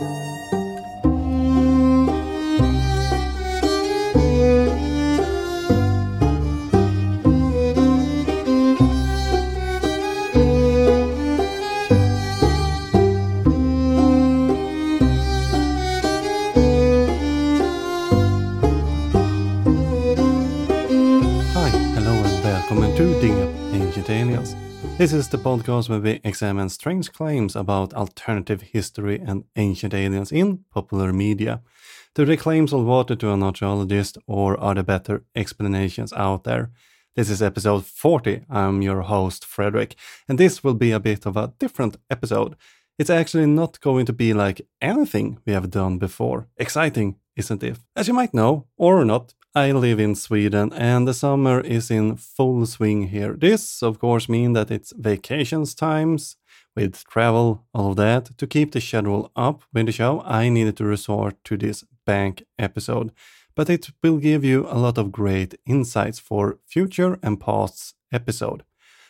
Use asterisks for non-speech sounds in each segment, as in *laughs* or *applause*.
Hi, the podcast where we examine strange claims about alternative history and ancient aliens in popular media. Do the claims hold water to an archaeologist or are there better explanations out there? This is episode 40. I'm your host, Fredrik, and this will be a bit of a different episode. It's actually not going to be like anything we have done before. Exciting, isn't it? As you might know, or not, I live in Sweden and the summer is in full swing here. This, of course, means that it's vacations times with travel, all of that. To keep the schedule up with the show, I needed to resort to this bank episode. But it will give you a lot of great insights for future and past episode.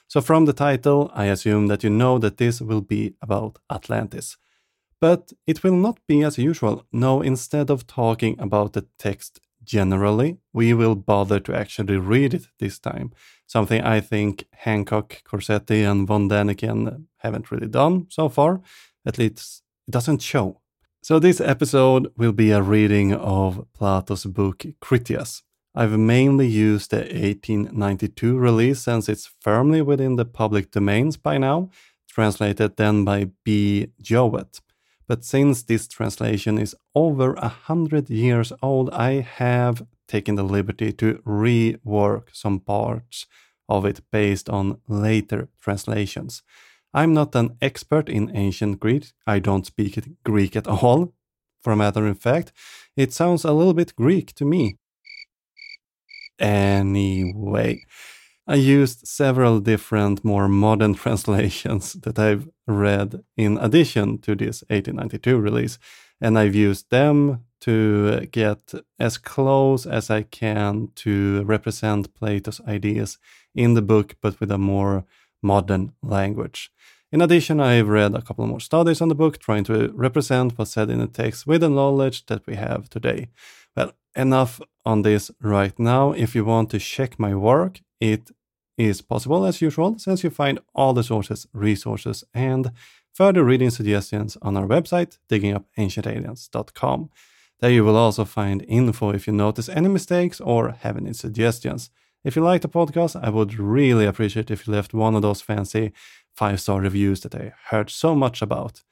So from the title, I assume that you know that this will be about Atlantis. But it will not be as usual. No, instead of talking about the text generally, we will bother to actually read it this time. Something I think Hancock, Corsetti, and von Däniken haven't really done so far. At least it doesn't show. So this episode will be a reading of Plato's book Critias. I've mainly used the 1892 release since it's firmly within the public domains by now, translated then by B. Jowett. But since this translation is over a hundred years old, I have taken the liberty to rework some parts of it based on later translations. I'm not an expert in ancient Greek. I don't speak Greek at all. For a matter of fact, it sounds a little bit Greek to me. Anyway, I used several different more modern *laughs* translations that I've read in addition to this 1892 release, and I've used them to get as close as I can to represent Plato's ideas in the book, but with a more modern language. In addition, I've read a couple more studies on the book, trying to represent what's said in the text with the knowledge that we have today. Well, enough on this right now. If you want to check my work, it is possible as usual, since you find all the sources, resources, and further reading suggestions on our website, diggingupancientaliens.com. There you will also find info if you notice any mistakes or have any suggestions. If you like the podcast, I would really appreciate if you left one of those fancy five star reviews that I heard so much about.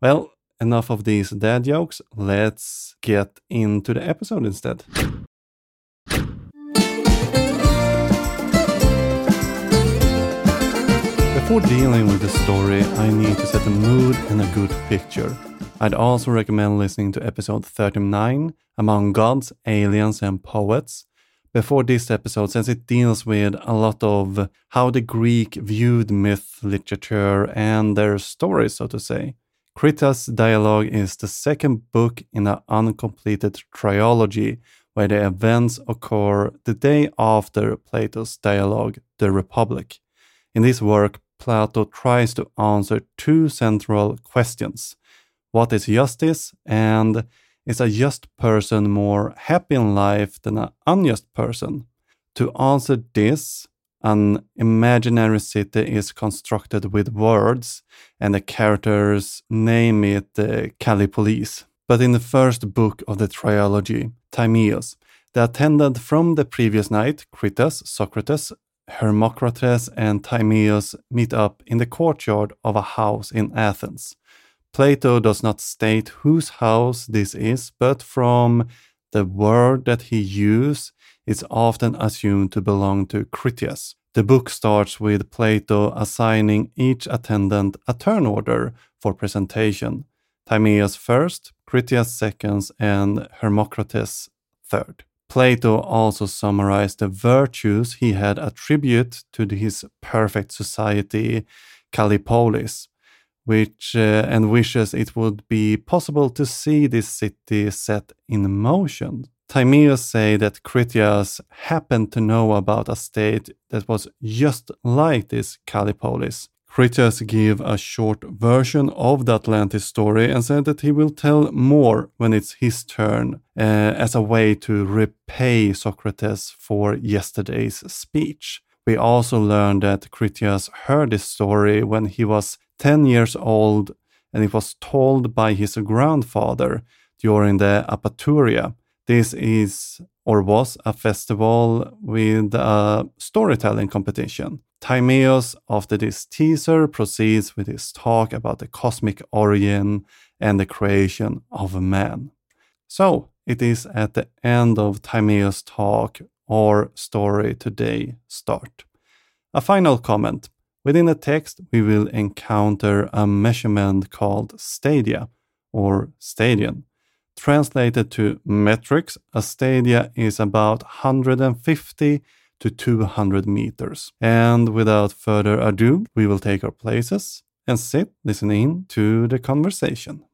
Well, enough of these dad jokes. Let's get into the episode instead. Before dealing with the story, I need to set a mood and a good picture. I'd also recommend listening to episode 39, Among Gods, Aliens, and Poets, before this episode, since it deals with a lot of how the Greek viewed myth, literature, and their stories, so to say. Critias Dialogue is the second book in an uncompleted trilogy where the events occur the day after Plato's dialogue, The Republic. In this work, Plato tries to answer two central questions. What is justice? And is a just person more happy in life than an unjust person? To answer this, an imaginary city is constructed with words, and the characters name it uh, Callipolis. But in the first book of the trilogy, Timaeus, the attendant from the previous night, Critias, Socrates, Hermocrates, and Timaeus meet up in the courtyard of a house in Athens. Plato does not state whose house this is, but from the word that he used, it's often assumed to belong to Critias. The book starts with Plato assigning each attendant a turn order for presentation. Timaeus first, Critias second, and Hermocrates third. Plato also summarized the virtues he had attributed to his perfect society, Callipolis, which uh, and wishes it would be possible to see this city set in motion. Timaeus say that Critias happened to know about a state that was just like this Callipolis. Critias gave a short version of the Atlantis story and said that he will tell more when it's his turn uh, as a way to repay Socrates for yesterday's speech. We also learned that Critias heard this story when he was 10 years old and it was told by his grandfather during the Apaturia. This is or was a festival with a storytelling competition. Timaeus, after this teaser, proceeds with his talk about the cosmic origin and the creation of man. So, it is at the end of Timaeus' talk or story today start. A final comment. Within the text, we will encounter a measurement called stadia or stadion. Translated to metrics, a stadia is about 150 to 200 meters. And without further ado, we will take our places and sit listening to the conversation.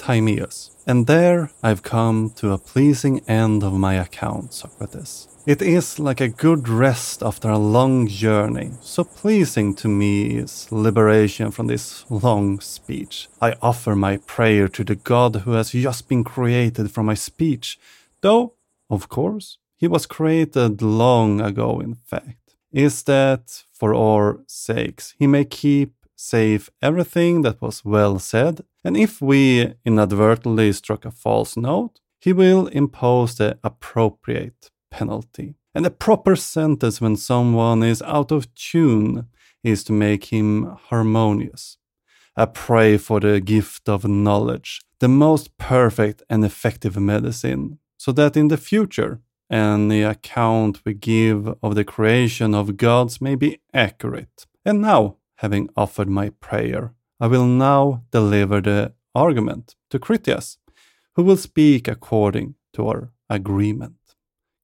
Timaeus. And there I've come to a pleasing end of my account, Socrates. It is like a good rest after a long journey. So pleasing to me is liberation from this long speech. I offer my prayer to the God who has just been created from my speech, though, of course, he was created long ago, in fact. Is that, for our sakes, he may keep safe everything that was well said, and if we inadvertently struck a false note, he will impose the appropriate penalty. And the proper sentence when someone is out of tune is to make him harmonious. I pray for the gift of knowledge, the most perfect and effective medicine, so that in the future, any account we give of the creation of gods may be accurate. And now, having offered my prayer, I will now deliver the argument to Critias, who will speak according to our agreement.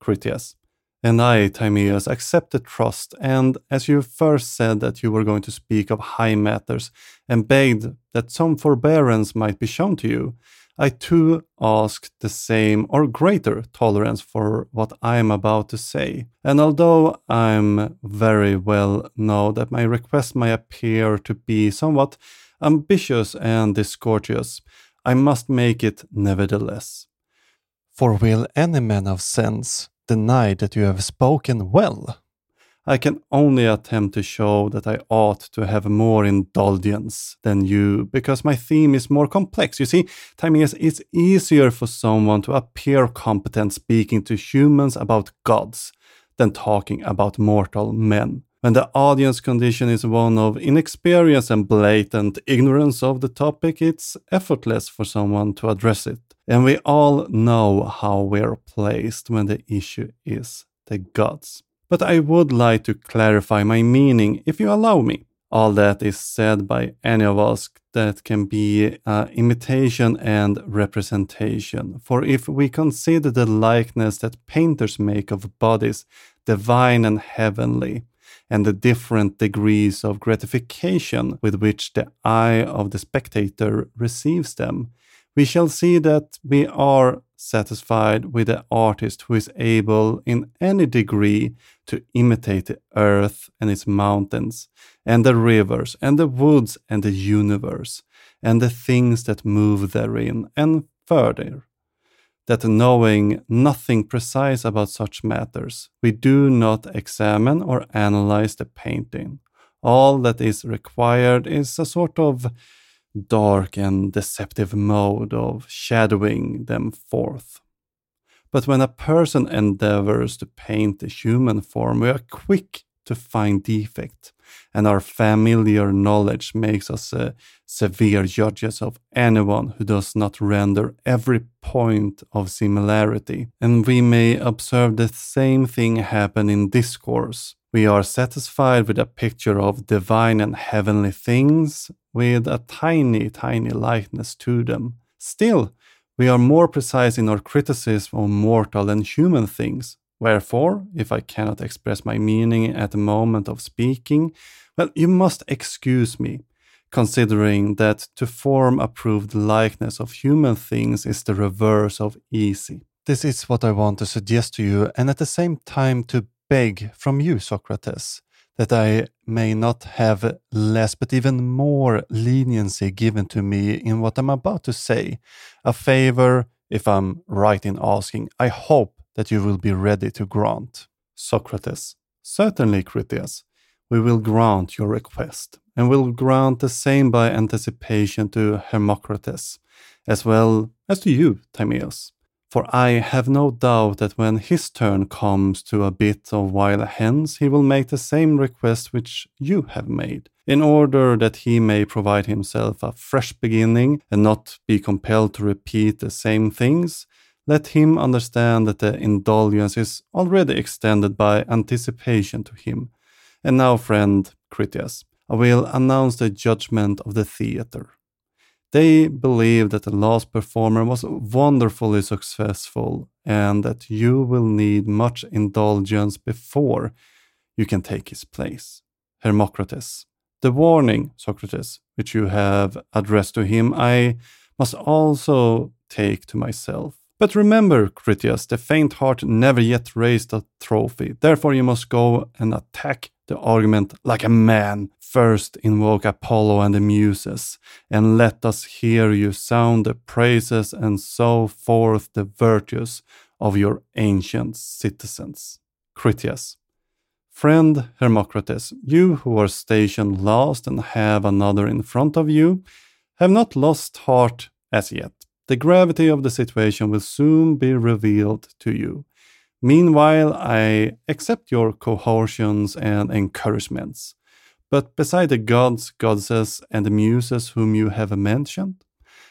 Critias, and I, Timaeus, accept the trust, and as you first said that you were going to speak of high matters, and begged that some forbearance might be shown to you, I too ask the same or greater tolerance for what I am about to say. And although I'm very well know that my request may appear to be somewhat ambitious and discourteous, I must make it nevertheless. For will any man of sense deny that you have spoken well? I can only attempt to show that I ought to have more indulgence than you because my theme is more complex. You see, Timaeus it's easier for someone to appear competent speaking to humans about gods than talking about mortal men. When the audience condition is one of inexperience and blatant ignorance of the topic, it's effortless for someone to address it. And we all know how we're placed when the issue is the gods. But I would like to clarify my meaning if you allow me. All that is said by any of us that can be uh, imitation and representation. For if we consider the likeness that painters make of bodies, divine and heavenly, and the different degrees of gratification with which the eye of the spectator receives them, we shall see that we are satisfied with the artist who is able in any degree to imitate the earth and its mountains, and the rivers, and the woods, and the universe, and the things that move therein, and further. That knowing nothing precise about such matters, we do not examine or analyze the painting. All that is required is a sort of dark and deceptive mode of shadowing them forth. But when a person endeavors to paint the human form, we are quick to find defect, and our familiar knowledge makes us uh, severe judges of anyone who does not render every point of similarity. And we may observe the same thing happen in discourse. We are satisfied with a picture of divine and heavenly things with a tiny, tiny likeness to them. Still, we are more precise in our criticism of mortal and human things. Wherefore, if I cannot express my meaning at the moment of speaking, well, you must excuse me, considering that to form approved likeness of human things is the reverse of easy. This is what I want to suggest to you, and at the same time to beg from you, Socrates, that I may not have less but even more leniency given to me in what I'm about to say. A favor, if I'm right in asking, I hope that you will be ready to grant. Socrates. Certainly, Critias, we will grant your request, and will grant the same by anticipation to Hermocrates, as well as to you, Timaeus. For I have no doubt that when his turn comes to a bit of while hence, he will make the same request which you have made, in order that he may provide himself a fresh beginning and not be compelled to repeat the same things. Let him understand that the indulgence is already extended by anticipation to him. And now, friend Critias, I will announce the judgment of the theatre. They believe that the last performer was wonderfully successful and that you will need much indulgence before you can take his place. Hermocrates. The warning, Socrates, which you have addressed to him, I must also take to myself. But remember, Critias, the faint heart never yet raised a trophy. Therefore, you must go and attack the argument like a man. First, invoke Apollo and the Muses, and let us hear you sound the praises and so forth the virtues of your ancient citizens. Critias. Friend Hermocrates, you who are stationed last and have another in front of you, have not lost heart as yet. The gravity of the situation will soon be revealed to you. Meanwhile, I accept your coercions and encouragements. But beside the gods, goddesses, and the muses whom you have mentioned,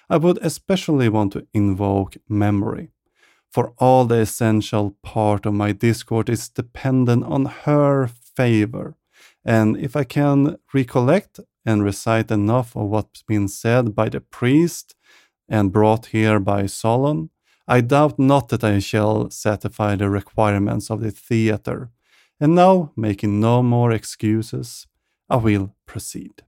I would especially want to invoke memory. For all the essential part of my discord is dependent on her favor. And if I can recollect and recite enough of what's been said by the priest and brought here by Solon, I doubt not that I shall satisfy the requirements of the theatre. And now, making no more excuses, I will proceed.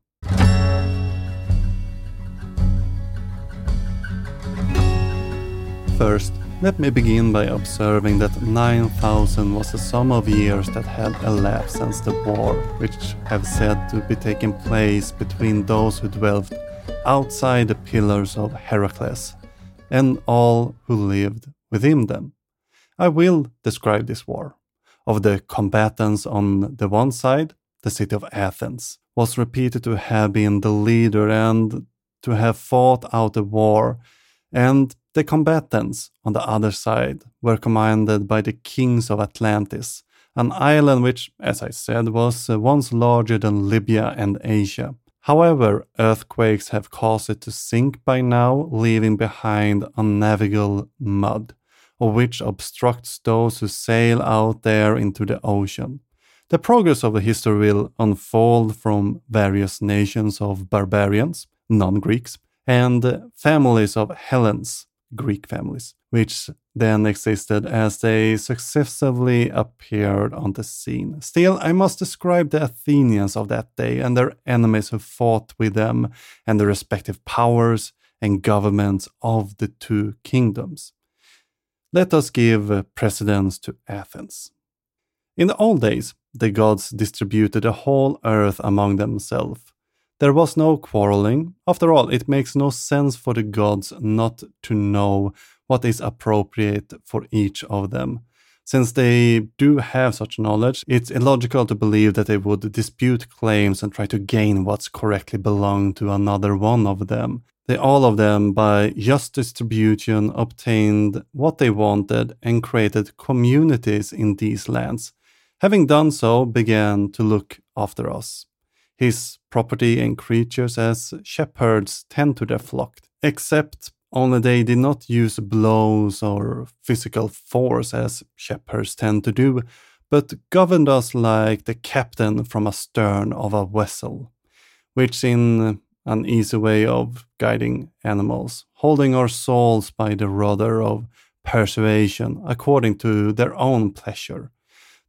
First, let me begin by observing that 9000 was the sum of years that had elapsed since the war, which have said to be taking place between those who dwelt outside the pillars of Heracles and all who lived within them. I will describe this war. Of the combatants on the one side, the city of Athens was repeated to have been the leader and to have fought out the war, and the combatants on the other side were commanded by the kings of Atlantis, an island which, as I said, was once larger than Libya and Asia. However, earthquakes have caused it to sink by now, leaving behind unnavigable mud, which obstructs those who sail out there into the ocean. The progress of the history will unfold from various nations of barbarians, non Greeks, and families of Hellenes, Greek families, which then existed as they successively appeared on the scene. Still, I must describe the Athenians of that day and their enemies who fought with them and the respective powers and governments of the two kingdoms. Let us give precedence to Athens. In the old days, the gods distributed the whole earth among themselves. There was no quarreling. After all, it makes no sense for the gods not to know what is appropriate for each of them. Since they do have such knowledge, it's illogical to believe that they would dispute claims and try to gain what's correctly belonged to another one of them. They all of them, by just distribution, obtained what they wanted and created communities in these lands. Having done so, began to look after us, his property and creatures, as shepherds tend to their flock, except only they did not use blows or physical force as shepherds tend to do, but governed us like the captain from a stern of a vessel, which in an easy way of guiding animals, holding our souls by the rudder of persuasion according to their own pleasure.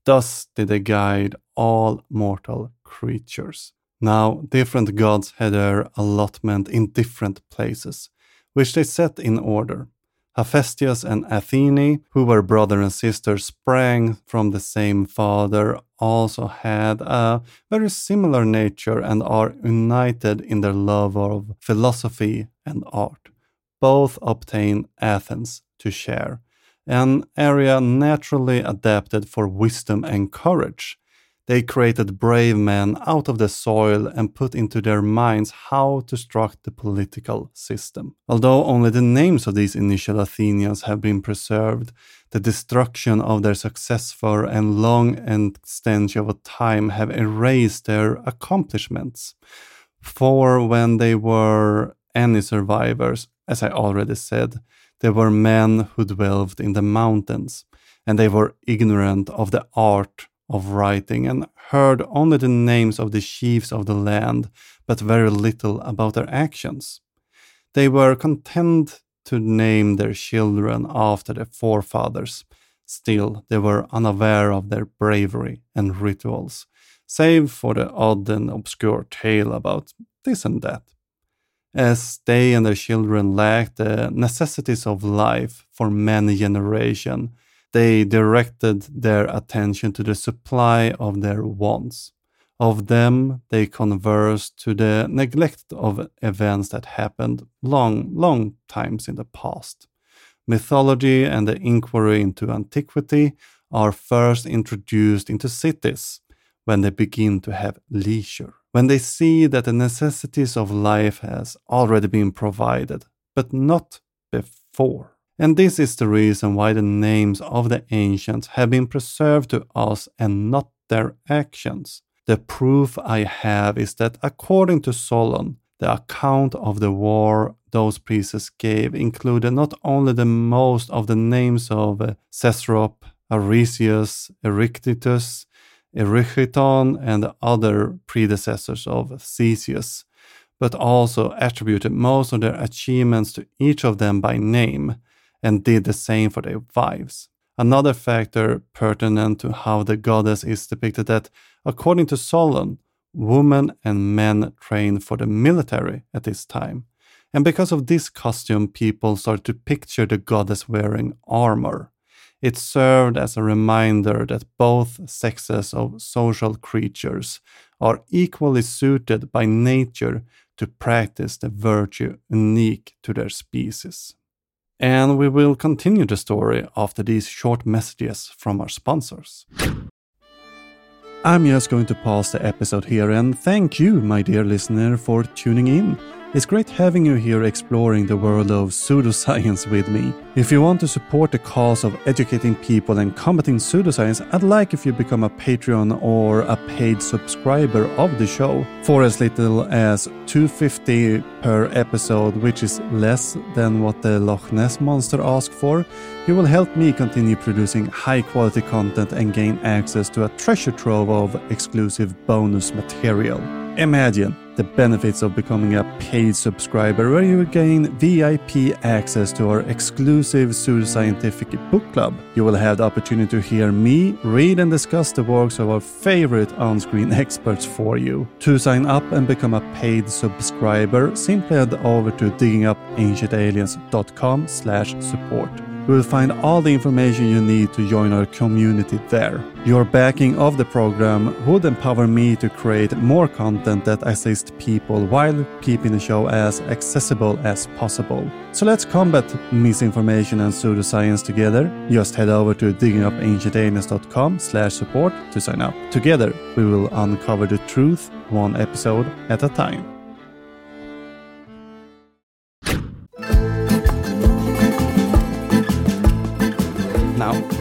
Thus did they guide all mortal creatures. Now, different gods had their allotment in different places, which they set in order. Hephaestus and Athene, who were brother and sister, sprang from the same father, also had a very similar nature and are united in their love of philosophy and art. Both obtain Athens to share, an area naturally adapted for wisdom and courage, they created brave men out of the soil and put into their minds how to structure the political system. Although only the names of these initial Athenians have been preserved, the destruction of their successful and long extension of time have erased their accomplishments. For when they were any survivors, as I already said, they were men who dwelt in the mountains, and they were ignorant of the art of writing and heard only the names of the chiefs of the land, but very little about their actions. They were content to name their children after their forefathers. Still, they were unaware of their bravery and rituals, save for the odd and obscure tale about this and that. As they and their children lacked the necessities of life for many generations, they directed their attention to the supply of their wants. Of them, they conversed to the neglect of events that happened long, long times in the past. Mythology and the inquiry into antiquity are first introduced into cities when they begin to have leisure, when they see that the necessities of life has already been provided, but not before. And this is the reason why the names of the ancients have been preserved to us and not their actions. The proof I have is that according to Solon, the account of the war those priests gave included not only the most of the names of uh, Cecrops, Aresius, Erictitus, Erichiton, and the other predecessors of Theseus, but also attributed most of their achievements to each of them by name, and did the same for their wives. Another factor pertinent to how the goddess is depicted that, according to Solon, women and men trained for the military at this time. And because of this costume, people started to picture the goddess wearing armor. It served as a reminder that both sexes of social creatures are equally suited by nature to practice the virtue unique to their species. And we will continue the story after these short messages from our sponsors. I'm just going to pause the episode here and thank you, my dear listener, for tuning in. It's great having you here exploring the world of pseudoscience with me. If you want to support the cause of educating people and combating pseudoscience, I'd like if you become a Patreon or a paid subscriber of the show for as little as 250 per episode, which is less than what the Loch Ness monster asked for. You will help me continue producing high quality content and gain access to a treasure trove of exclusive bonus material. Imagine the benefits of becoming a paid subscriber where you gain VIP access to our exclusive pseudoscientific book club. You will have the opportunity to hear me read and discuss the works of our favorite on-screen *laughs* experts for you. To sign up and become a paid subscriber, simply head over to diggingupancientaliens.com slash support. You will find all the information you need to join our community there. Your backing of the program would empower me to create more content that assists people while keeping the show as accessible as possible. So let's combat misinformation and pseudoscience together. Just head over to diggingupancientaliens.com slash support to sign up. Together, we will uncover the truth one episode at a time.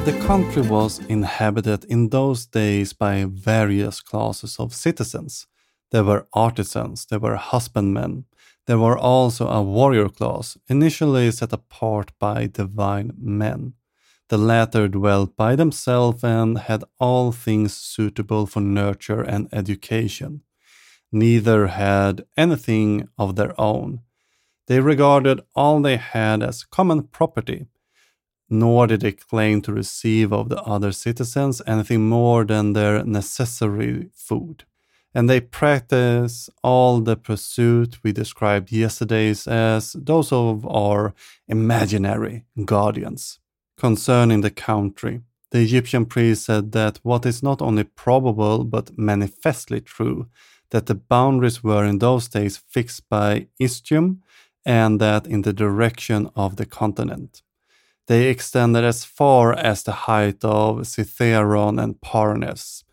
The country was inhabited in those days by various classes of citizens. There were artisans, there were husbandmen, there were also a warrior class, initially set apart by divine men. The latter dwelt by themselves and had all things suitable for nurture and education. Neither had anything of their own. They regarded all they had as common property nor did they claim to receive of the other citizens anything more than their necessary food. and they practice all the pursuit we described yesterdays as those of our imaginary guardians. Concerning the country, the Egyptian priest said that what is not only probable but manifestly true, that the boundaries were in those days fixed by Ischium and that in the direction of the continent. They extended as far as the height of Cithaeron and Parnes.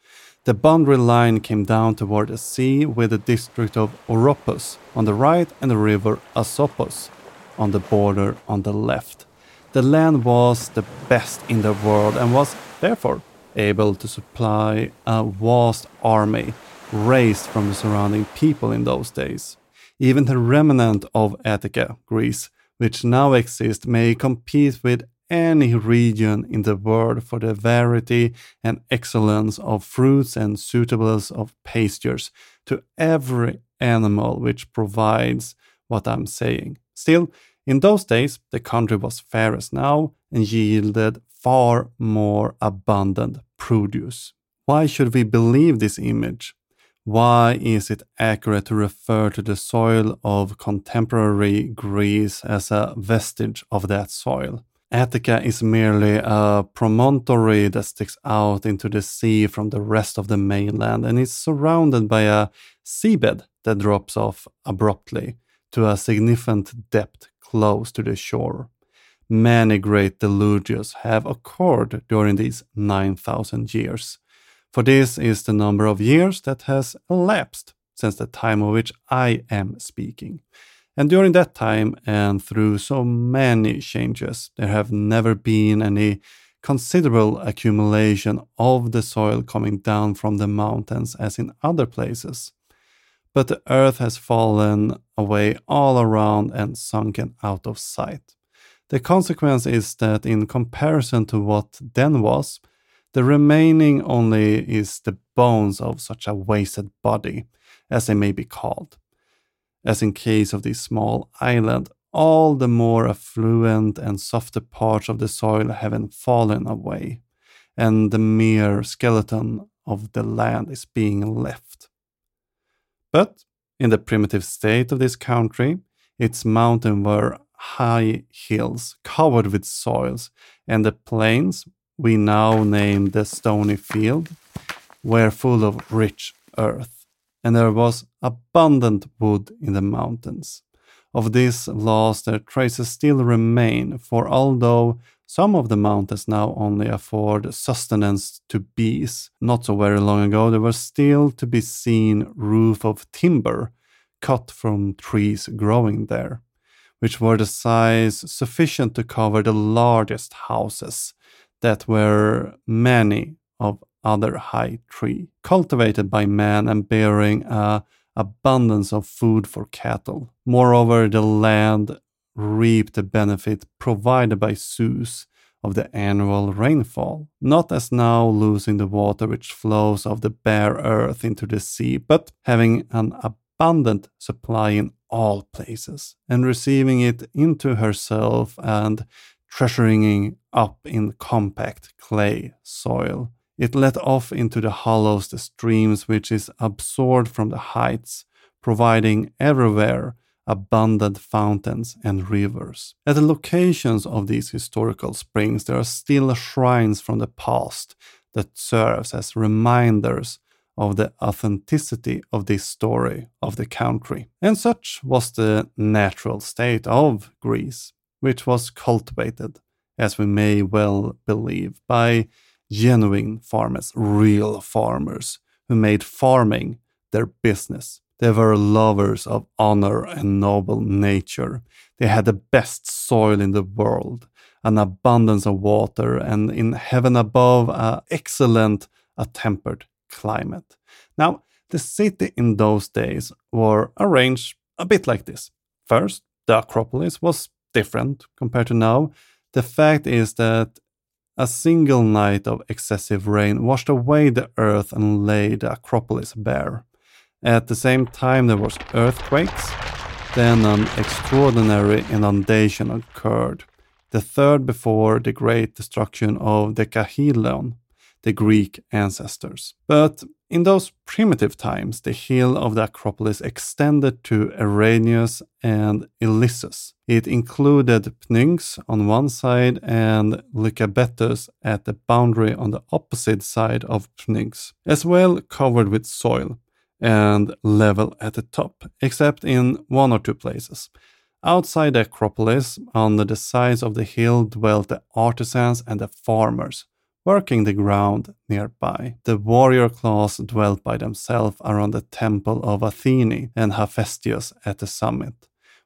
The boundary line came down toward the sea with the district of Oropus on the right and the river Asopus on the border on the left. The land was the best in the world and was therefore able to supply a vast army raised from the surrounding people in those days. Even the remnant of Attica, Greece, which now exist may compete with any region in the world for the variety and excellence of fruits and suitableness of pastures to every animal which provides what I'm saying. Still, in those days, the country was fair as now and yielded far more abundant produce. Why should we believe this image? Why is it accurate to refer to the soil of contemporary Greece as a vestige of that soil? Attica is merely a promontory that sticks out into the sea from the rest of the mainland and is surrounded by a seabed that drops off abruptly to a significant depth close to the shore. Many great deluges have occurred during these 9,000 years for this is the number of years that has elapsed since the time of which I am speaking. And during that time, and through so many changes, there have never been any considerable accumulation of the soil coming down from the mountains as in other places. But the earth has fallen away all around and sunken out of sight. The consequence is that, in comparison to what then was, the remaining only is the bones of such a wasted body, as they may be called. As in case of this small island, all the more affluent and softer parts of the soil have fallen away, and the mere skeleton of the land is being left. But in the primitive state of this country, its mountains were high hills covered with soils, and the plains we now name the stony field, were full of rich earth, and there was abundant wood in the mountains. Of this last, their traces still remain, for although some of the mountains now only afford sustenance to bees, not so very long ago there were still to be seen roof of timber cut from trees growing there, which were the size sufficient to cover the largest houses that were many of other high tree, cultivated by man and bearing a abundance of food for cattle. Moreover, the land reaped the benefit provided by Zeus of the annual rainfall, not as now losing the water which flows of the bare earth into the sea, but having an abundant supply in all places, and receiving it into herself and treasuring up in compact clay soil. It let off into the hollows the streams which is absorbed from the heights, providing everywhere abundant fountains and rivers. At the locations of these historical springs, there are still shrines from the past that serves as reminders of the authenticity of this story of the country. And such was the natural state of Greece which was cultivated, as we may well believe, by genuine farmers, real farmers, who made farming their business. They were lovers of honor and noble nature. They had the best soil in the world, an abundance of water, and in heaven above, an excellent, a tempered climate. Now, the city in those days were arranged a bit like this. First, the Acropolis was different compared to now. The fact is that a single night of excessive rain washed away the earth and laid the Acropolis bare. At the same time, there was earthquakes. Then an extraordinary inundation occurred, the third before the great destruction of the Deucalion. The Greek ancestors. But in those primitive times, the hill of the Acropolis extended to Eridanus and Ilissus. It included Pnyx on one side and Lycabettus at the boundary on the opposite side of Pnyx, as well covered with soil and level at the top, except in one or two places. Outside the Acropolis, under the sides of the hill, dwelt the artisans and the farmers, working the ground nearby. The warrior class dwelt by themselves around the temple of Athene and Hephaestus at the summit,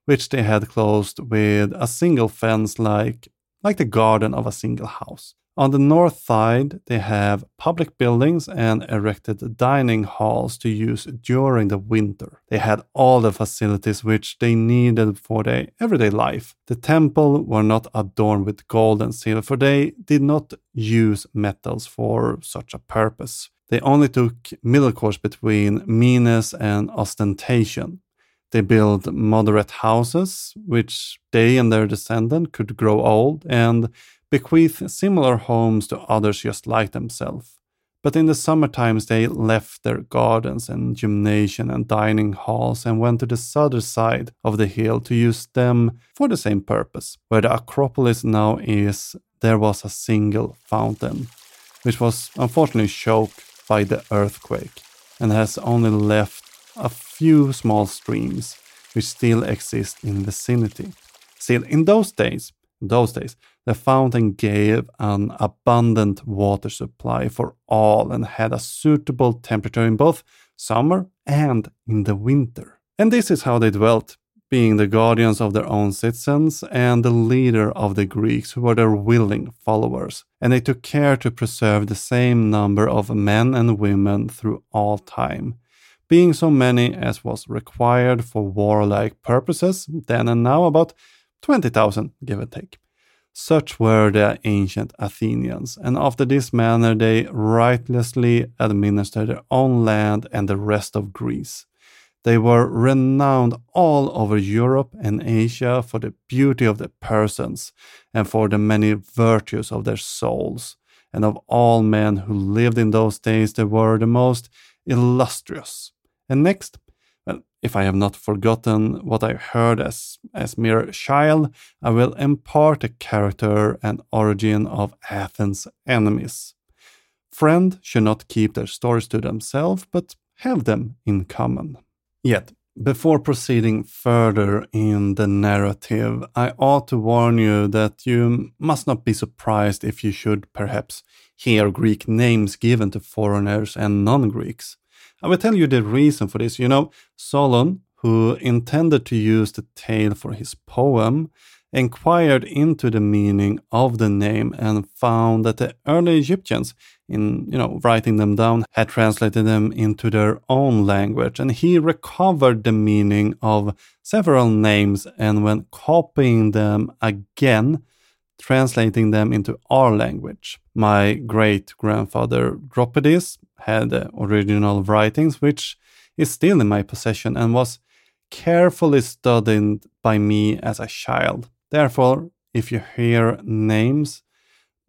which they had closed with a single fence like, like the garden of a single house. On the north side, they have public buildings and erected dining halls to use during the winter. They had all the facilities which they needed for their everyday life. The temple were not adorned with gold and silver, for they did not use metals for such a purpose. They only took middle course between meanness and ostentation. They built moderate houses, which they and their descendant could grow old, and bequeath similar homes to others just like themselves. But in the summer times, they left their gardens and gymnasium and dining halls and went to the southern side of the hill to use them for the same purpose. Where the Acropolis now is, there was a single fountain, which was unfortunately choked by the earthquake and has only left a few small streams which still exist in the vicinity. Still, in those days, those days, the fountain gave an abundant water supply for all and had a suitable temperature in both summer and in the winter. And this is how they dwelt, being the guardians of their own citizens and the leader of the Greeks, who were their willing followers. And they took care to preserve the same number of men and women through all time, being so many as was required for warlike purposes, then and now about 20,000, give or take. Such were the ancient Athenians, and after this manner they righteously administered their own land and the rest of Greece. They were renowned all over Europe and Asia for the beauty of their persons and for the many virtues of their souls. And of all men who lived in those days, they were the most illustrious. And next, if I have not forgotten what I heard as, as mere child, I will impart the character and origin of Athens' enemies. Friends should not keep their stories to themselves, but have them in common. Yet, before proceeding further in the narrative, I ought to warn you that you must not be surprised if you should perhaps hear Greek names given to foreigners and non Greeks. I will tell you the reason for this. You know, Solon, who intended to use the tale for his poem, inquired into the meaning of the name and found that the early Egyptians, in you know writing them down, had translated them into their own language, and he recovered the meaning of several names, and when copying them again, translating them into our language. My great grandfather Dropides had the original writings, which is still in my possession and was carefully studied by me as a child. Therefore, if you hear names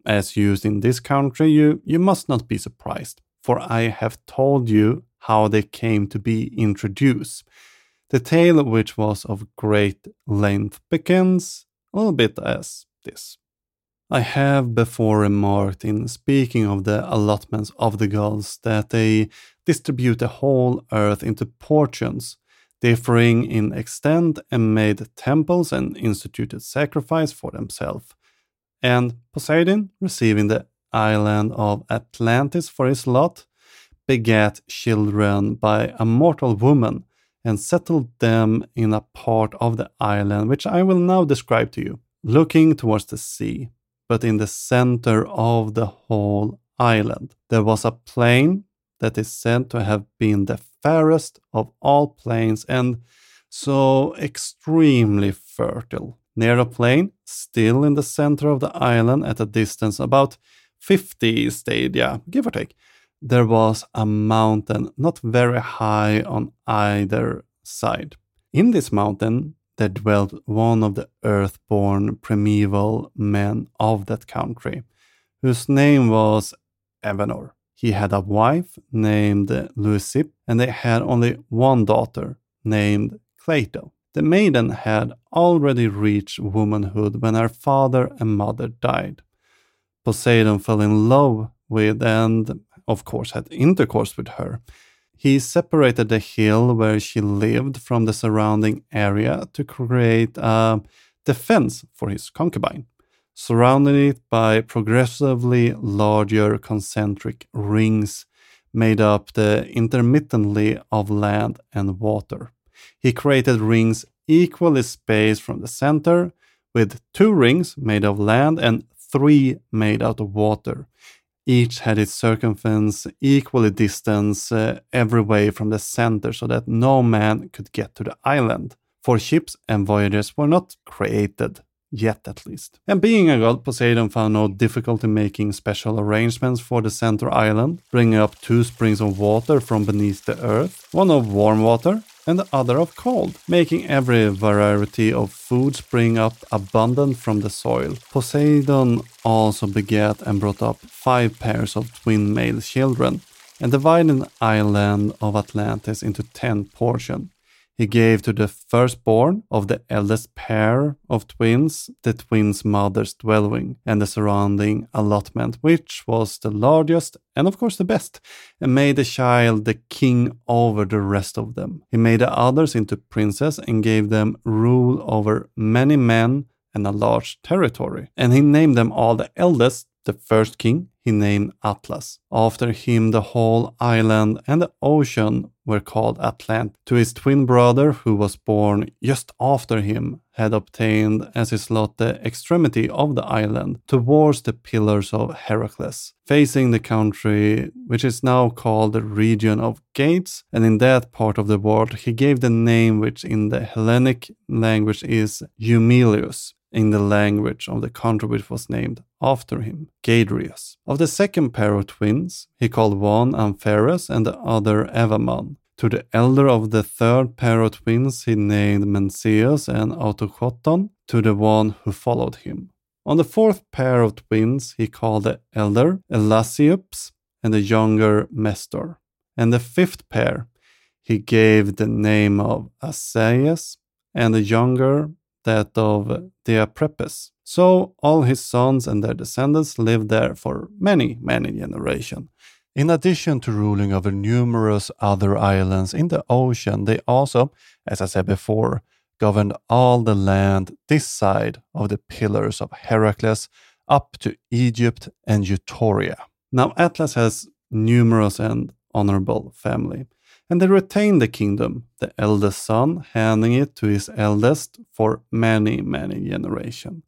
as used in this country, you, you must not be surprised, for I have told you how they came to be introduced. The tale, which was of great length, begins a little bit as this. I have before remarked in speaking of the allotments of the gods that they distribute the whole earth into portions, differing in extent, and made temples and instituted sacrifice for themselves. And Poseidon, receiving the island of Atlantis for his lot, begat children by a mortal woman and settled them in a part of the island which I will now describe to you, looking towards the sea but in the center of the whole island. There was a plain that is said to have been the fairest of all plains and so extremely fertile. Near a plain, still in the center of the island at a distance about 50 stadia, give or take, there was a mountain not very high on either side. In this mountain, there dwelt one of the earth-born primeval men of that country, whose name was Evenor. He had a wife named Leucippe, and they had only one daughter named Cleito. The maiden had already reached womanhood when her father and mother died. Poseidon fell in love with and, of course, had intercourse with her. He separated the hill where she lived from the surrounding area to create a defense for his concubine surrounding it by progressively larger concentric rings made up the intermittently of land and water. He created rings equally spaced from the center, with two rings made of land and three made out of water. Each had its circumference equally distant uh, every way from the center so that no man could get to the island. For ships and voyages were not created Yet, at least. And being a god, Poseidon found no difficulty making special arrangements for the center island, bringing up two springs of water from beneath the earth, one of warm water and the other of cold, making every variety of food spring up abundant from the soil. Poseidon also begat and brought up five pairs of twin male children, and divided the island of Atlantis into ten portions he gave to the firstborn of the eldest pair of twins the twins' mother's dwelling and the surrounding allotment, which was the largest and, of course, the best, and made the child the king over the rest of them. He made the others into princes and gave them rule over many men and a large territory. And he named them all the eldest the first king he named Atlas. After him, the whole island and the ocean were called Atlant. To his twin brother, who was born just after him, had obtained as his lot the extremity of the island towards the pillars of Heracles, facing the country which is now called the region of Gades. And in that part of the world, he gave the name which in the Hellenic language is Eumelius, in the language of the country which was named after him, Gadeirus. Of the second pair of twins, he called one Ampheres and the other Evaemon. To the elder of the third pair of twins, he named Mneseus and Autochthon, to the one who followed him. On the fourth pair of twins, he called the elder Elasippus and the younger Mestor. And the fifth pair, he gave the name of Asaias and the younger that of Diaprepes. So all his sons and their descendants lived there for many, many generations. In addition to ruling over numerous other islands in the ocean, they also, as I said before, governed all the land this side of the pillars of Heracles up to Egypt and Eutoria. Now Atlas has numerous and honorable family and they retained the kingdom, the eldest son handing it to his eldest for many, many generations.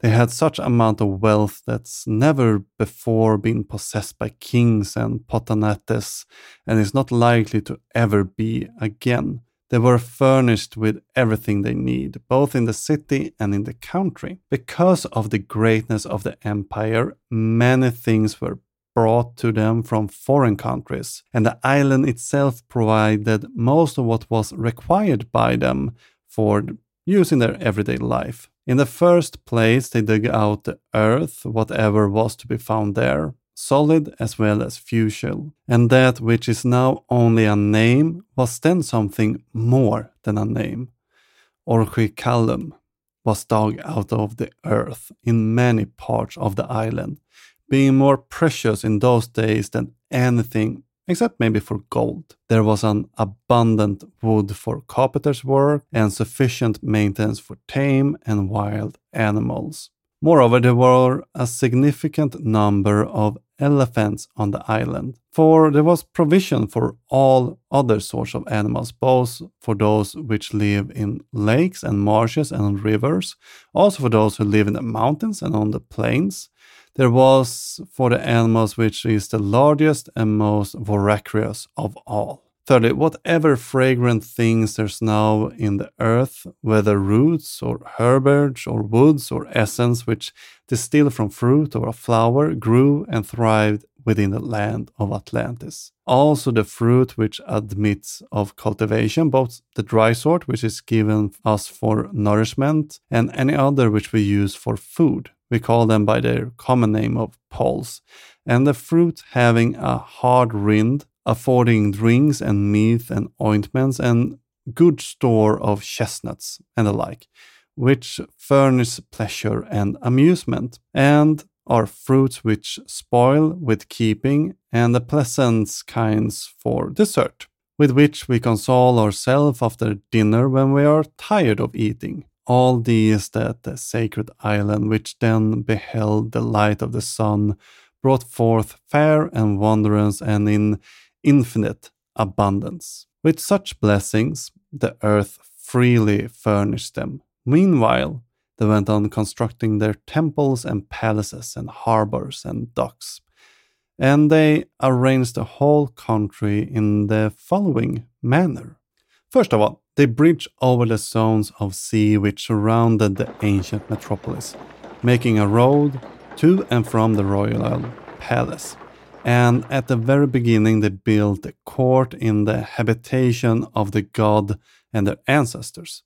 They had such amount of wealth that's never before been possessed by kings and potentates, and is not likely to ever be again. They were furnished with everything they need, both in the city and in the country. Because of the greatness of the empire, many things were brought to them from foreign countries, and the island itself provided most of what was required by them for use in their everyday life. In the first place, they dug out the earth, whatever was to be found there, solid as well as fusile, and that which is now only a name was then something more than a name. Orichalcum was dug out of the earth in many parts of the island, being more precious in those days than anything except maybe for gold. There was an abundant wood for carpenter's work and sufficient maintenance for tame and wild animals. Moreover, there were a significant number of elephants on the island, for there was provision for all other sorts of animals, both for those which live in lakes and marshes and on rivers, also for those who live in the mountains and on the plains, there was for the animals which is the largest and most voracious of all. Thirdly, whatever fragrant things there's now in the earth, whether roots or herbage or woods or essence which distill from fruit or a flower, grew and thrived within the land of Atlantis. Also, the fruit which admits of cultivation, both the dry sort, which is given us for nourishment, and any other which we use for food, We call them by their common name of poles, and the fruit having a hard rind, affording drinks and meat and ointments and good store of chestnuts and the like, which furnish pleasure and amusement, and are fruits which spoil with keeping, and the pleasant kinds for dessert, with which we console ourselves after dinner when we are tired of eating. All these that the sacred island, which then beheld the light of the sun, brought forth fair and wondrous and in infinite abundance. With such blessings, the earth freely furnished them. Meanwhile, they went on constructing their temples and palaces and harbors and docks. And they arranged the whole country in the following manner. First of all, they bridged over the zones of sea which surrounded the ancient metropolis, making a road to and from the royal palace. And at the very beginning, they built a court in the habitation of the god and their ancestors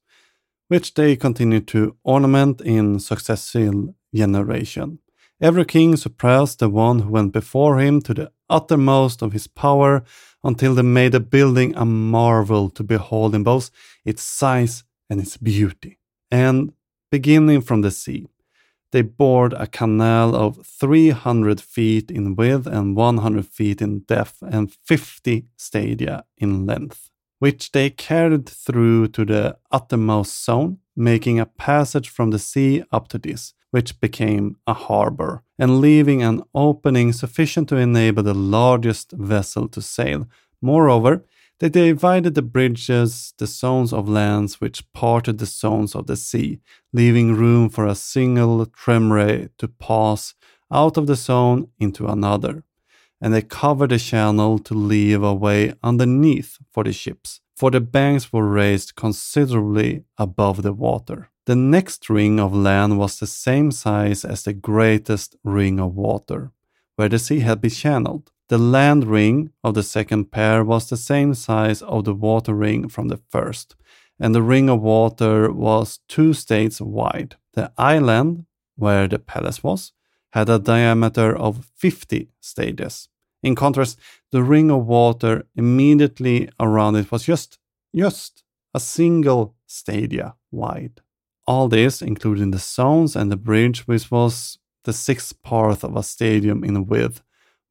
which they continued to ornament in successive generation. Every king surpassed the one who went before him to the uttermost of his power until they made the building a marvel to behold in both its size and its beauty. And beginning from the sea, they bored a canal of 300 feet in width and 100 feet in depth and 50 stadia in length which they carried through to the uttermost zone, making a passage from the sea up to this, which became a harbor, and leaving an opening sufficient to enable the largest vessel to sail. Moreover, they divided the bridges, the zones of lands which parted the zones of the sea, leaving room for a single tramway to pass out of the zone into another and they covered the channel to leave a way underneath for the ships, for the banks were raised considerably above the water. The next ring of land was the same size as the greatest ring of water, where the sea had been channeled. The land ring of the second pair was the same size of the water ring from the first, and the ring of water was two states wide. The island, where the palace was, had a diameter of 50 stages. In contrast, the ring of water immediately around it was just, just a single stadia wide. All this, including the zones and the bridge, which was the sixth part of a stadium in width,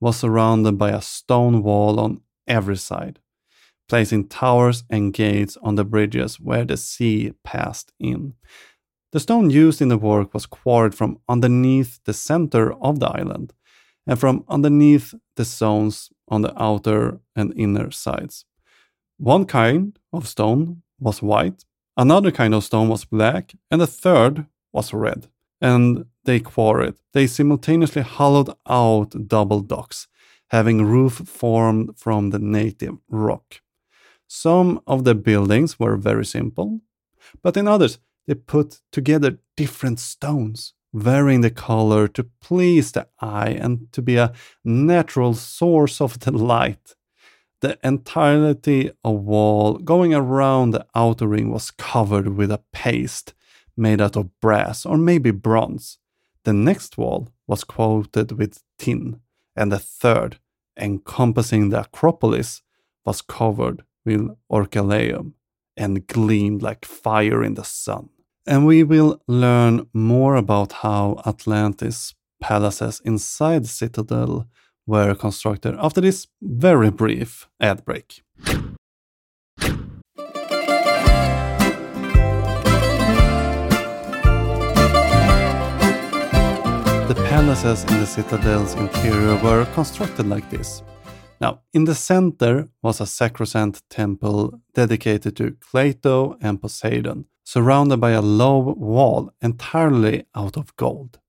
was surrounded by a stone wall on every side, placing towers and gates on the bridges where the sea passed in. The stone used in the work was quarried from underneath the center of the island, and from underneath the zones on the outer and inner sides. One kind of stone was white, another kind of stone was black, and the third was red. And they quarried. They simultaneously hollowed out double docks, having roof formed from the native rock. Some of the buildings were very simple, but in others they put together different stones varying the color to please the eye and to be a natural source of the light. The entirety of wall going around the outer ring was covered with a paste made out of brass or maybe bronze. The next wall was coated with tin, and the third, encompassing the Acropolis, was covered with orichalcum and gleamed like fire in the sun. And we will learn more about how Atlantis palaces inside the citadel were constructed after this very brief ad break. Palaces in the citadel's interior were constructed like this. Now, in the center was a sacrosanct temple dedicated to Cleito and Poseidon, surrounded by a low wall entirely out of gold.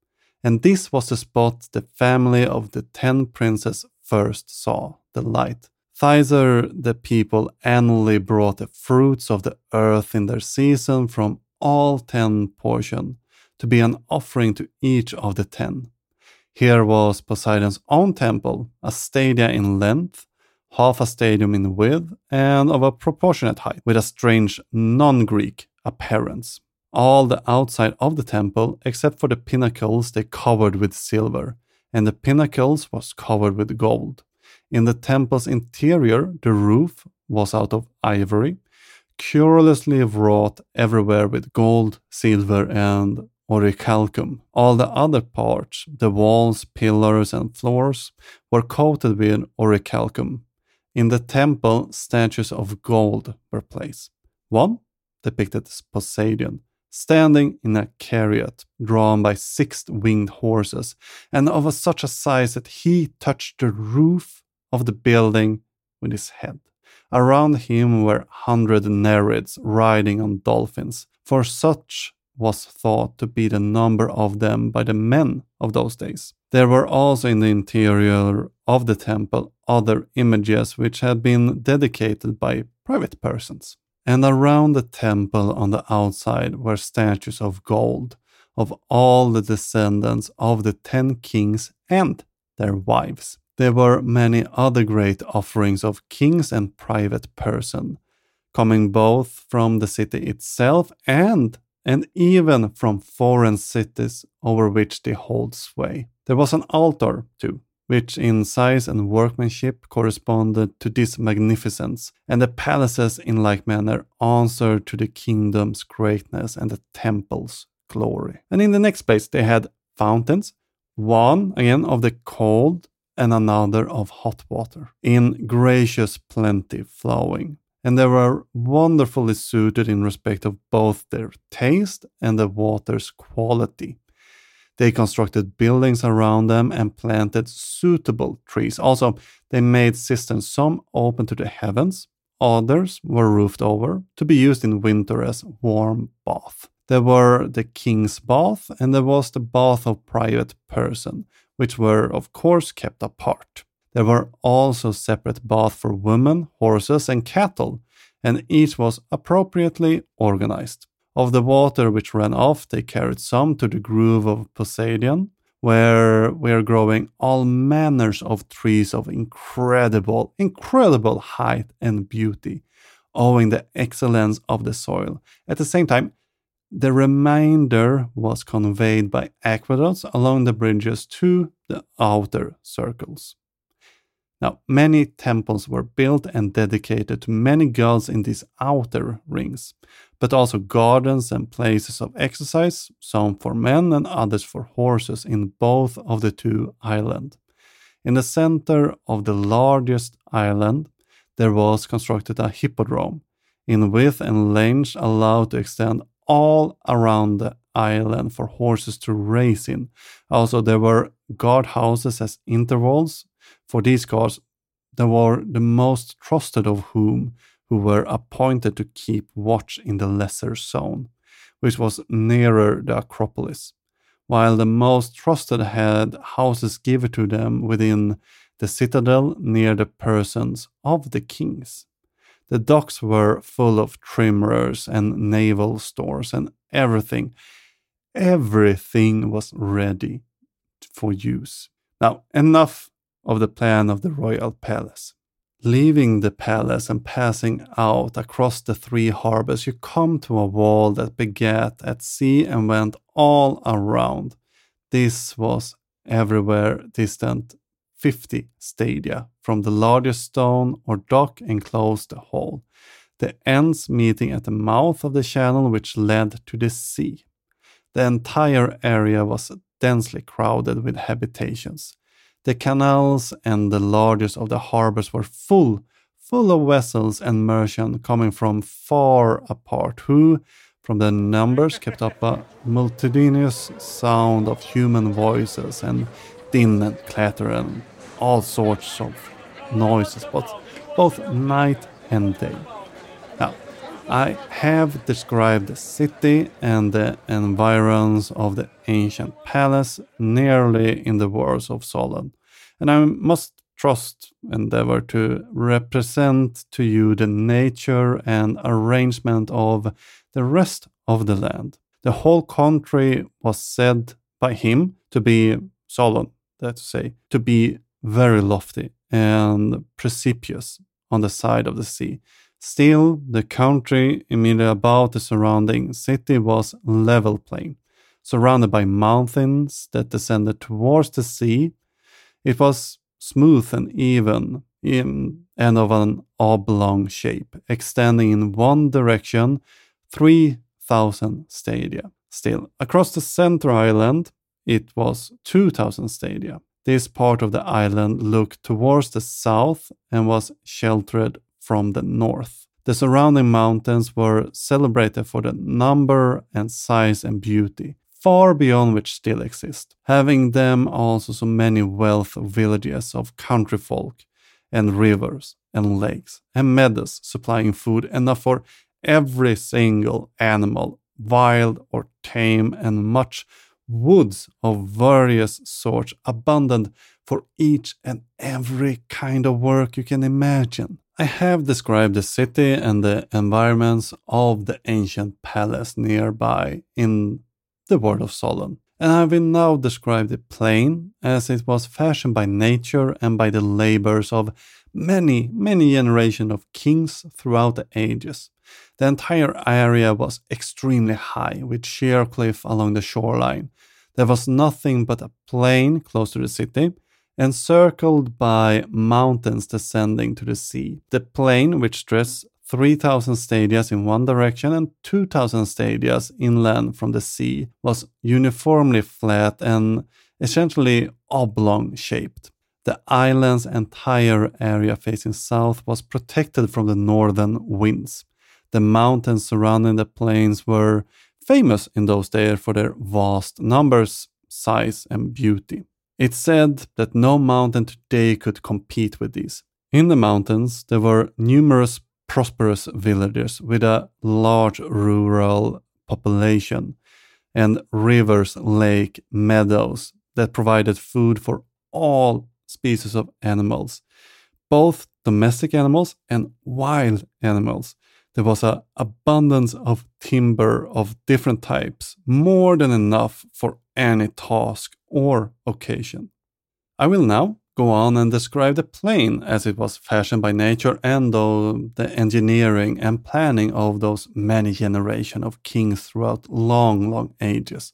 And this was the spot the family of the ten princes first saw the light. Thither the people annually brought the fruits of the earth in their season from all ten portion to be an offering to each of the ten. Here was Poseidon's own temple, a stadia in length, half a stadium in width, and of a proportionate height, with a strange non Greek appearance. All the outside of the temple, except for the pinnacles, they covered with silver, and the pinnacles was covered with gold. In the temple's interior, the roof was out of ivory, curiously wrought everywhere with gold, silver, and orichalcum. All the other parts, the walls, pillars, and floors, were coated with orichalcum. In the temple, statues of gold were placed. One depicted Poseidon, standing in a chariot drawn by six winged horses, and of such a size that he touched the roof of the building with his head. Around him were hundred Nereids riding on dolphins, for such was thought to be the number of them by the men of those days. There were also in the interior of the temple other images which had been dedicated by private persons. And around the temple on the outside were statues of gold of all the descendants of the ten kings and their wives. There were many other great offerings of kings and private person, coming both from the city itself and and even from foreign cities over which they hold sway. There was an altar, too, which in size and workmanship corresponded to this magnificence, and the palaces in like manner answered to the kingdom's greatness and the temple's glory. And in the next place, they had fountains, one again of the cold and another of hot water, in gracious plenty flowing and they were wonderfully suited in respect of both their taste and the water's quality. They constructed buildings around them and planted suitable trees. Also, they made cisterns, some open to the heavens, others were roofed over to be used in winter as warm bath. There were the king's bath and there was the bath of private person, which were of course kept apart. There were also separate baths for women, horses, and cattle, and each was appropriately organized. Of the water which ran off, they carried some to the grove of Poseidon, where were growing all manners of trees of incredible, incredible height and beauty, owing the excellence of the soil. At the same time, the remainder was conveyed by aqueducts along the bridges to the outer circles. Now, many temples were built and dedicated to many gods in these outer rings, but also gardens and places of exercise, some for men and others for horses, in both of the two islands. In the center of the largest island, there was constructed a hippodrome, in width and length allowed to extend all around the island for horses to race in. Also, there were guardhouses as intervals for these gods, there were the most trusted of whom who were appointed to keep watch in the lesser zone, which was nearer the Acropolis, while the most trusted had houses given to them within the citadel near the persons of the kings. The docks were full of triremes and naval stores, and everything, everything was ready for use. Now, enough of the plan of the royal palace. Leaving the palace and passing out across the three harbors, you come to a wall that began at sea and went all around. This was everywhere distant 50 stadia from the largest stone or dock enclosed the hall, the ends meeting at the mouth of the channel which led to the sea. The entire area was densely crowded with habitations. The canals and the largest of the harbors were full, full of vessels and merchants coming from far apart, who, from their numbers, kept up a multitudinous sound of human voices and din and clatter and all sorts of noises, but both night and day. I have described the city and the environs of the ancient palace nearly in the words of Solon, and I must trust endeavor to represent to you the nature and arrangement of the rest of the land. The whole country was said by him to be Solon, that to say, to be very lofty and precipitous on the side of the sea, Still, the country immediately about the surrounding city was level plain, surrounded by mountains that descended towards the sea. It was smooth and even, in, and of an oblong shape, extending in one direction 3,000 stadia. Still, across the center island, it was 2,000 stadia. This part of the island looked towards the south and was sheltered from the north. The surrounding mountains were celebrated for the number and size and beauty, far beyond which still exist, having them also so many wealth of villages of country folk and rivers and lakes and meadows supplying food enough for every single animal, wild or tame, and much woods of various sorts abundant for each and every kind of work you can imagine. I have described the city and the environments of the ancient palace nearby in the Word of Solon. And I will now describe the plain as it was fashioned by nature and by the labors of many, many generations of kings throughout the ages. The entire area was extremely high, with sheer cliff along the shoreline. There was nothing but a plain close to the city, encircled by mountains descending to the sea. The plain, which stretched 3,000 stadias in one direction and 2,000 stadias inland from the sea, was uniformly flat and essentially oblong shaped. The island's entire area facing south was protected from the northern winds. The mountains surrounding the plains were famous in those days for their vast numbers, size, and beauty. It's said that no mountain today could compete with these. In the mountains, there were numerous prosperous villages with a large rural population and rivers, lake, meadows that provided food for all species of animals, both domestic animals and wild animals. There was an abundance of timber of different types, more than enough for any task or occasion. I will now go on and describe the plain as it was fashioned by nature and the engineering and planning of those many generations of kings throughout long, long ages.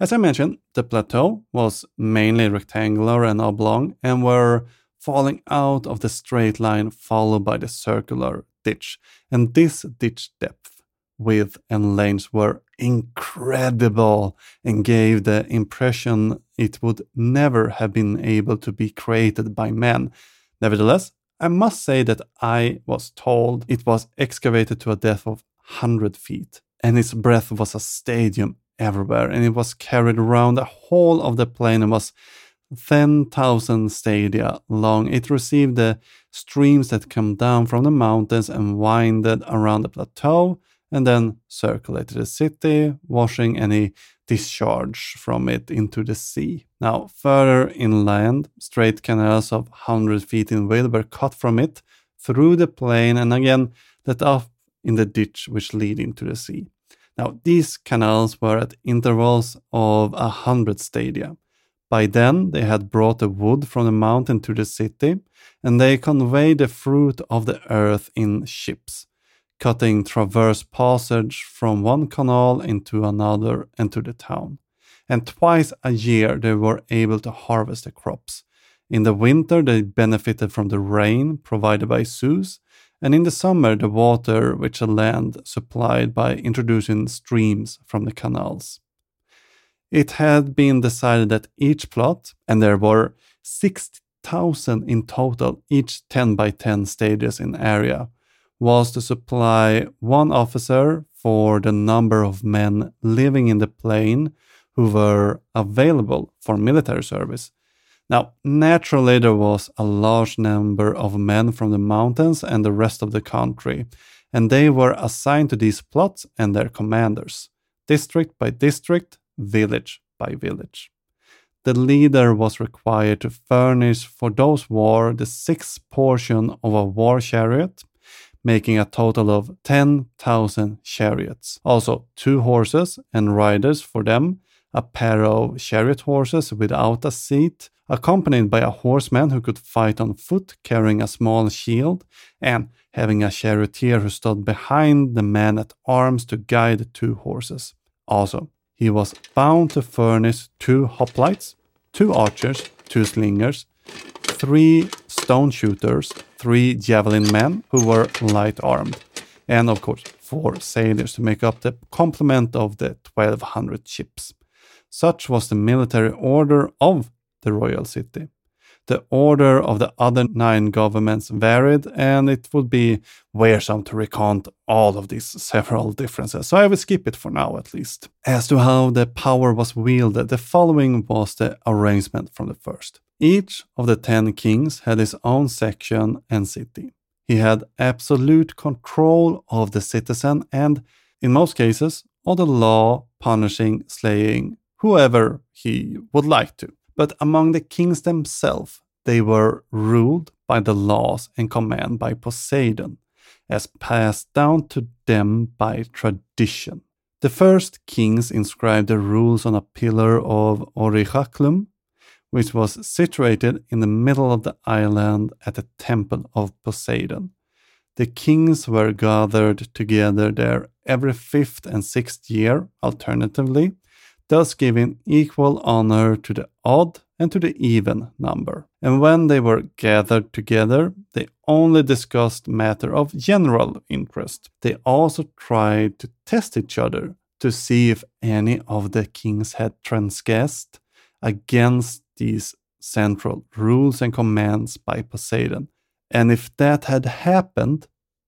As I mentioned, the plateau was mainly rectangular and oblong and were falling out of the straight line followed by the circular ditch. And this ditch depth width and length were incredible and gave the impression it would never have been able to be created by man. Nevertheless, I must say that I was told it was excavated to a depth of 100 feet, and its breadth was a stadium everywhere, and it was carried around the whole of the plain and was 10,000 stadia long. It received the streams that come down from the mountains and winded around the plateau and then circulated the city, washing any discharge from it into the sea. Now, further inland, straight canals of 100 feet in width were cut from it through the plain and again let off in the ditch which lead into the sea. Now, these canals were at intervals of a hundred stadia. By then, they had brought the wood from the mountain to the city, and they conveyed the fruit of the earth in ships cutting traverse passage from one canal into another and to the town. And twice a year they were able to harvest the crops. In the winter, they benefited from the rain provided by Zeus, and in the summer, the water which the land supplied by introducing streams from the canals. It had been decided that each plot, and there were 6,000 in total, each 10 by 10 stages in area, was to supply one officer for the number of men living in the plain who were available for military service. Now, naturally, there was a large number of men from the mountains and the rest of the country, and they were assigned to these plots and their commanders, district by district, village by village. The leader was required to furnish for those war the sixth portion of a war chariot, making a total of 10,000 chariots. Also, two horses and riders for them, a pair of chariot horses without a seat, accompanied by a horseman who could fight on foot carrying a small shield, and having a charioteer who stood behind the man at arms to guide the two horses. Also, he was bound to furnish two hoplites, two archers, two slingers, three stone shooters, three javelin men who were light armed, and of course, four sailors to make up the complement of the 1200 ships. Such was the military order of the royal city. The order of the other nine governments varied, and it would be wearisome to recount all of these several differences, so I will skip it for now at least. As to how the power was wielded, the following was the arrangement from the first. Each of the ten kings had his own section and city. He had absolute control of the citizen and, in most cases, of the law punishing slaying whoever he would like to. But among the kings themselves, they were ruled by the laws and command by Poseidon, as passed down to them by tradition. The first kings inscribed the rules on a pillar of Orichalcum, which was situated in the middle of the island at the temple of Poseidon. The kings were gathered together there every fifth and sixth year, alternatively, thus giving equal honor to the odd and to the even number. And when they were gathered together, they only discussed matter of general interest. They also tried to test each other to see if any of the kings had transgressed against these central rules and commands by Poseidon. And if that had happened,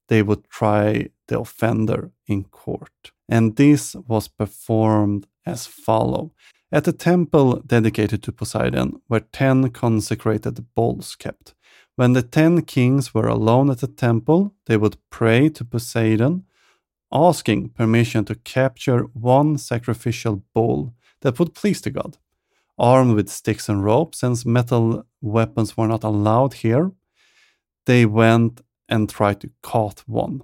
they would try the offender in court. And this was performed as follow. At the temple dedicated to Poseidon were ten consecrated bulls kept. When the ten kings were alone at the temple, they would pray to Poseidon, asking permission to capture one sacrificial bull that would please the god. Armed with sticks and ropes, since metal weapons were not allowed here, they went and tried to caught one.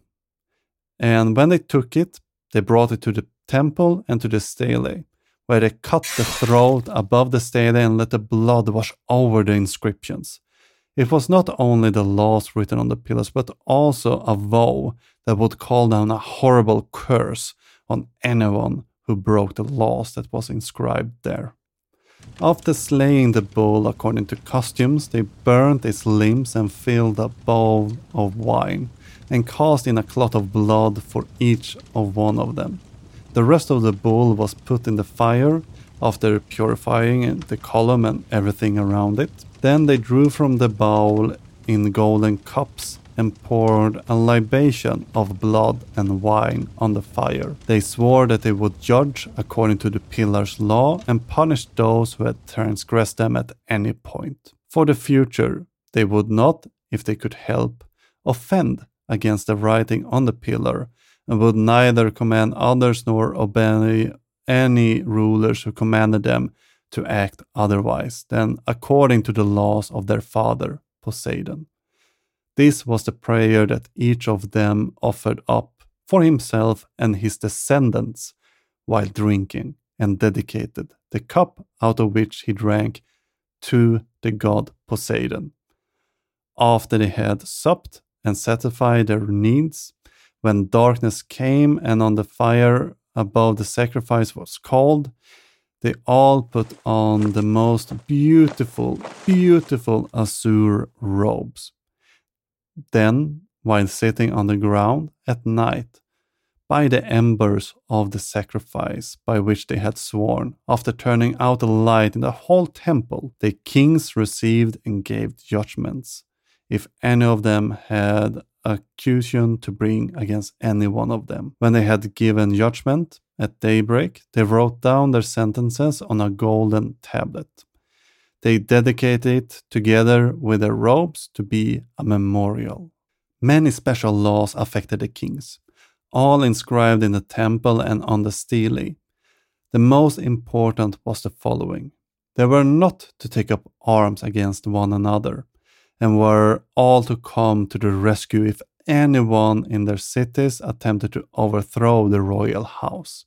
And when they took it, they brought it to the temple and to the stele, where they cut the throat above the stele and let the blood wash over the inscriptions. It was not only the laws written on the pillars, but also a vow that would call down a horrible curse on anyone who broke the laws that was inscribed there. After slaying the bull according to customs, they burnt its limbs and filled a bowl of wine, and cast in a clot of blood for each of one of them. The rest of the bull was put in the fire after purifying the column and everything around it. Then they drew from the bowl in golden cups and poured a libation of blood and wine on the fire. They swore that they would judge according to the pillar's law and punish those who had transgressed them at any point. For the future, they would not, if they could help, offend against the writing on the pillar and would neither command others nor obey any rulers who commanded them to act otherwise than according to the laws of their father, Poseidon. This was the prayer that each of them offered up for himself and his descendants while drinking, and dedicated the cup out of which he drank to the god Poseidon. After they had supped and satisfied their needs, when darkness came and on the fire above the sacrifice was cold, they all put on the most beautiful, beautiful azure robes. Then, while sitting on the ground at night, by the embers of the sacrifice by which they had sworn, after turning out the light in the whole temple, the kings received and gave judgments. If any of them had accusation to bring against any one of them. When they had given judgment at daybreak, they wrote down their sentences on a golden tablet. They dedicated it together with their robes to be a memorial. Many special laws affected the kings, all inscribed in the temple and on the stele. The most important was the following They were not to take up arms against one another and were all to come to the rescue if anyone in their cities attempted to overthrow the royal house.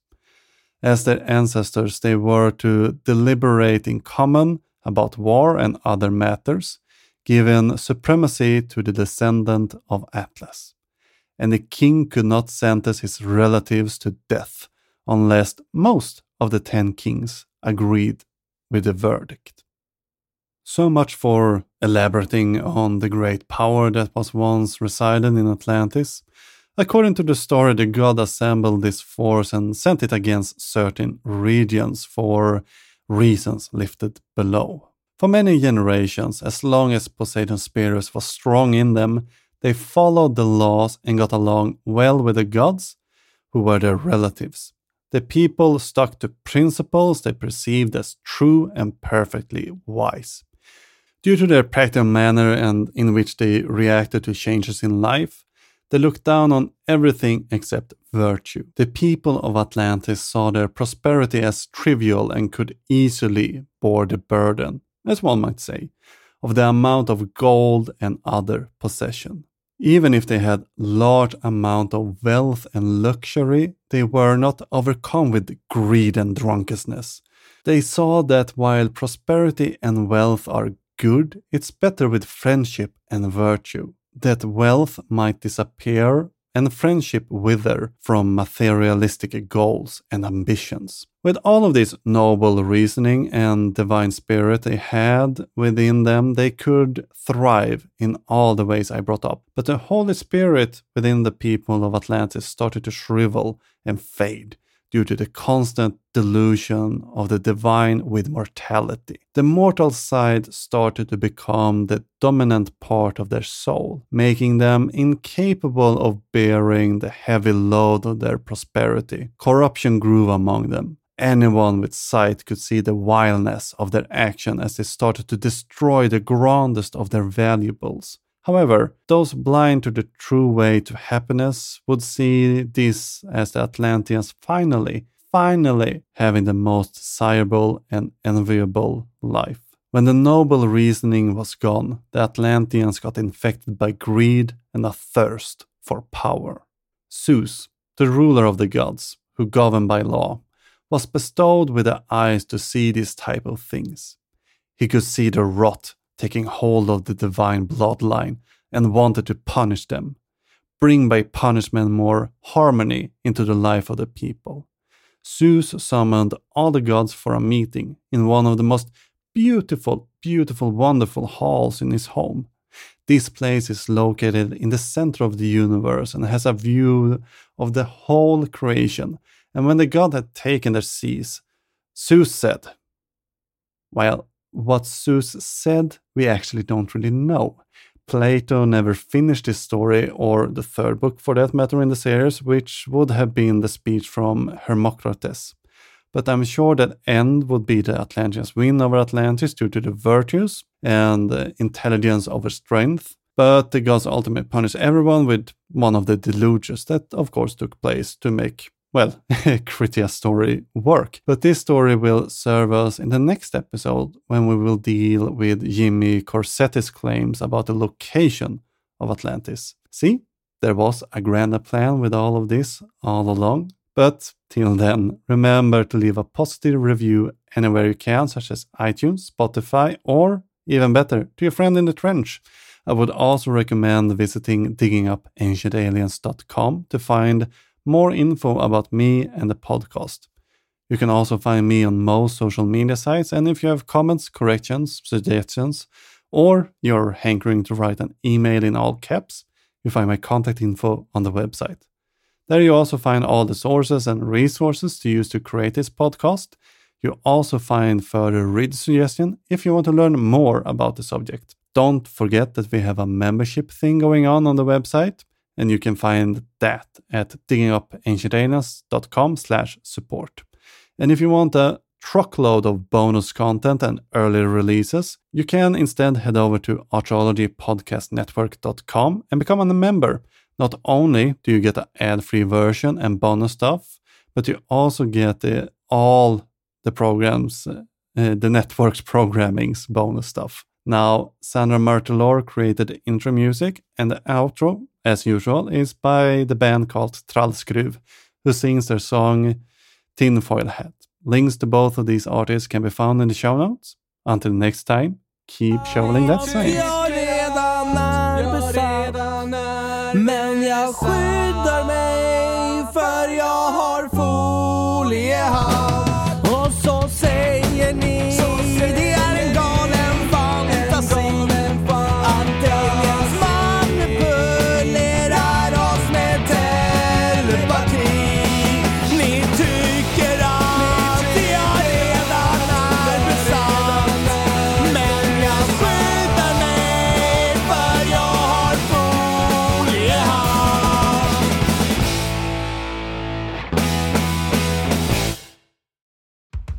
As their ancestors, they were to deliberate in common about war and other matters, giving supremacy to the descendant of Atlas. And the king could not sentence his relatives to death unless most of the ten kings agreed with the verdict. So much for elaborating on the great power that was once resided in Atlantis. According to the story, the god assembled this force and sent it against certain regions for reasons lifted below. For many generations, as long as Poseidon's spirit was strong in them, they followed the laws and got along well with the gods, who were their relatives. The people stuck to principles they perceived as true and perfectly wise. Due to their practical manner and in which they reacted to changes in life, they looked down on everything except virtue. The people of Atlantis saw their prosperity as trivial and could easily bore the burden, as one might say, of the amount of gold and other possession. Even if they had large amount of wealth and luxury, they were not overcome with greed and drunkenness. They saw that while prosperity and wealth are good, it's better with friendship and virtue. That wealth might disappear and friendship wither from materialistic goals and ambitions. With all of this noble reasoning and divine spirit they had within them, they could thrive in all the ways I brought up. But the Holy Spirit within the people of Atlantis started to shrivel and fade due to the constant delusion of the divine with mortality. The mortal side started to become the dominant part of their soul, making them incapable of bearing the heavy load of their prosperity. Corruption grew among them. Anyone with sight could see the vileness of their action as they started to destroy the grandest of their valuables. However, those blind to the true way to happiness would see this as the Atlanteans finally, finally having the most desirable and enviable life. When the noble reasoning was gone, the Atlanteans got infected by greed and a thirst for power. Zeus, the ruler of the gods, who governed by law, was bestowed with the eyes to see these type of things. He could see the rot taking hold of the divine bloodline and wanted to punish them, bring by punishment more harmony into the life of the people. Zeus summoned all the gods for a meeting in one of the most beautiful, beautiful, wonderful halls in his home. This place is located in the center of the universe and has a view of the whole creation. And when the god had taken their seats, Zeus said, Well, what Zeus said, we actually don't really know. Plato never finished his story, or the third book for that matter in the series, which would have been the speech from Hermocrates. But I'm sure that end would be the Atlanteans' win over Atlantis due to the virtues and intelligence over strength. But the gods ultimately punish everyone with one of the deluges that, of course, took place to make well, *laughs* Critias story work. But this story will serve us in the next episode when we will deal with Jimmy Corsetti's claims about the location of Atlantis. See, there was a grander plan with all of this all along. But till then, remember to leave a positive review anywhere you can, such as iTunes, Spotify, or even better, to your friend in the trench. I would also recommend visiting diggingupancientaliens.com to find more info about me and the podcast. You can also find me on most social media sites, and if you have comments, corrections, suggestions, or you're hankering to write an email in all caps, you find my contact info on the website. There you also find all the sources and resources to use to create this podcast. You also find further read suggestion if you want to learn more about the subject. Don't forget that we have a membership thing going on on the website and you can find that at diggingupancientaliens.com slash support. And if you want a truckload of bonus content and early releases, you can instead head over to archaeologypodcastnetwork.com and become a member. Not only do you get an ad-free version and bonus stuff, but you also get all the programs, uh, the network's programming's bonus stuff. Now, Sandra Myrtelor created intro music, and the outro, as usual, is by the band called Trallskruv, who sings their song Tinfoil Hat. Links to both of these artists can be found in the show notes. Until next time, keep shoveling that same.